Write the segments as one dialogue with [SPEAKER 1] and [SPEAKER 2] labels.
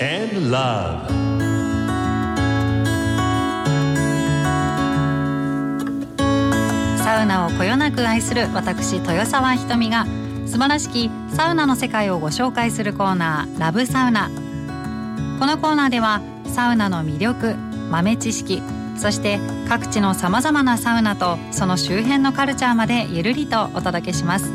[SPEAKER 1] love.
[SPEAKER 2] サウナをこよなく愛する私豊沢ひとみが素晴らしきサウナの世界をご紹介するコーナーラブサウナ。このコーナーではサウナの魅力豆知識そして各地のさまざまなサウナとその周辺のカルチャーまでゆるりとお届けします。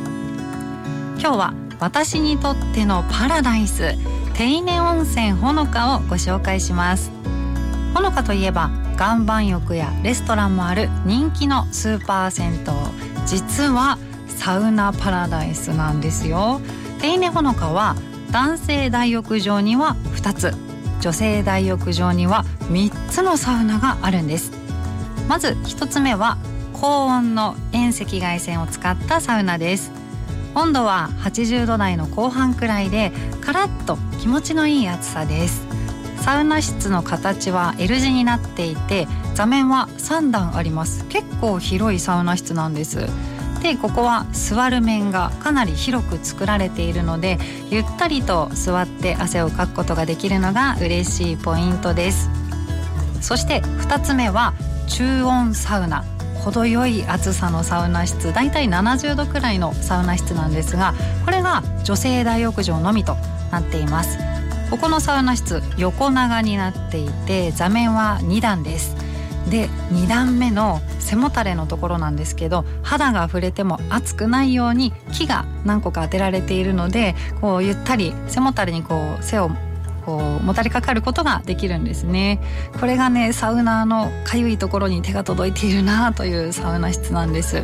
[SPEAKER 2] 今日は私にとってのパラダイス。手稲温泉ほのかをご紹介します。ほのかといえば岩盤浴やレストランもある人気のスーパー銭湯。実はサウナパラダイスなんですよ。手稲ほのかは男性大浴場には2つ。女性大浴場には3つのサウナがあるんです。まず1つ目は高温の遠赤外線を使ったサウナです。温度は80度台の後半くらいでカラッと気持ちのいい暑さです。サウナ室の形は L 字になっていて座面は3段あります。結構広いサウナ室なんです。でここは座る面がかなり広く作られているのでゆったりと座って汗をかくことができるのが嬉しいポイントです。そして2つ目は中温サウナ。程よい暑さのサウナ室だいたい70度くらいのサウナ室なんですがこれが女性大浴場のみとなっています。ここのサウナ室横長になっていて座面は2段です。で2段目の背もたれのところなんですけど肌が触れても熱くないように木が何個か当てられているのでこうゆったり背もたれにこう背をこうもたれかかることができるんですね。これがねサウナーのかゆいところに手が届いているなというサウナ室なんです。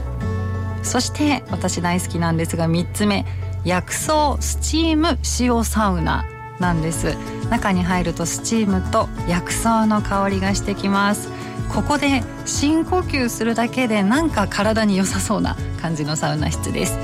[SPEAKER 2] そして私大好きなんですが3つ目。薬草スチーム塩サウナなんです。中に入るとスチームと薬草の香りがしてきます。ここで深呼吸するだけでなんか体に良さそうな感じのサウナ室です。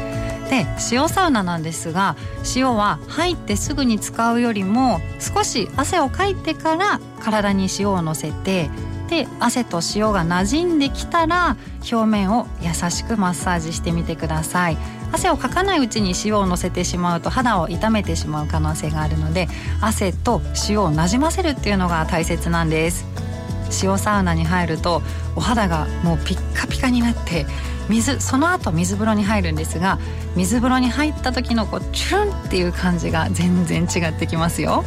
[SPEAKER 2] で塩サウナなんですが塩は入ってすぐに使うよりも少し汗をかいてから体に塩をのせてで汗と塩が馴染んできたら表面を優しくマッサージしてみてください。汗をかかないうちに塩をのせてしまうと肌を痛めてしまう可能性があるので汗と塩をなじませるっていうのが大切なんです。塩サウナに入るとお肌がもうピッカピカになって水その後水風呂に入るんですが水風呂に入った時のこうチュンっていう感じが全然違ってきますよ。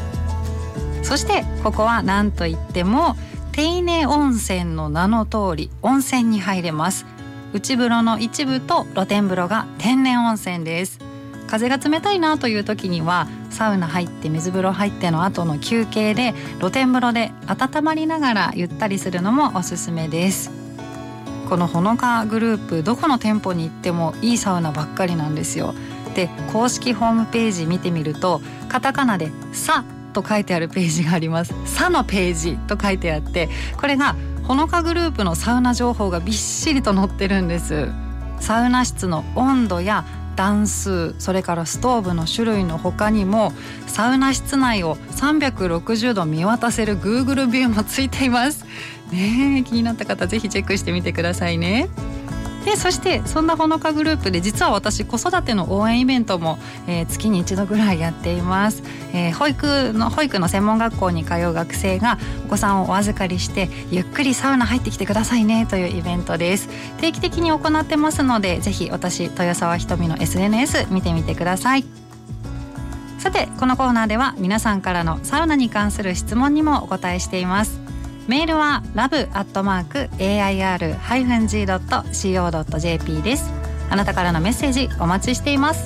[SPEAKER 2] そしてここは何といっても手稲温泉の名の通り温泉に入れます。内風呂の一部と露天風呂が天然温泉です。風が冷たいなという時にはサウナ入って水風呂入っての後の休憩で露天風呂で温まりながらゆったりするのもおすすめです。このほのかグループどこの店舗に行ってもいいサウナばっかりなんですよ。で公式ホームページ見てみるとカタカナで「さ」と書いてあるページがあります「さ」のページと書いてあってこれがほのかグループのサウナ情報がびっしりと載ってるんです。サウナ室の温度や段数それからストーブの種類の他にもサウナ室内を360度見渡せる Google ビューもついています。ね気になった方ぜひチェックしてみてくださいね。でそしてそんなほのかグループで実は私子育ての応援イベントも、えー、月に一度ぐらいやっています、えー、保育の保育の専門学校に通う学生がお子さんをお預かりしてゆっくりサウナ入ってきてくださいねというイベントです。定期的に行ってますのでぜひ私豊沢ひとみの SNS 見てみてください。さてこのコーナーでは皆さんからのサウナに関する質問にもお答えしています。メールは love.air-g.co.jp です。あなたからのメッセージお待ちしています。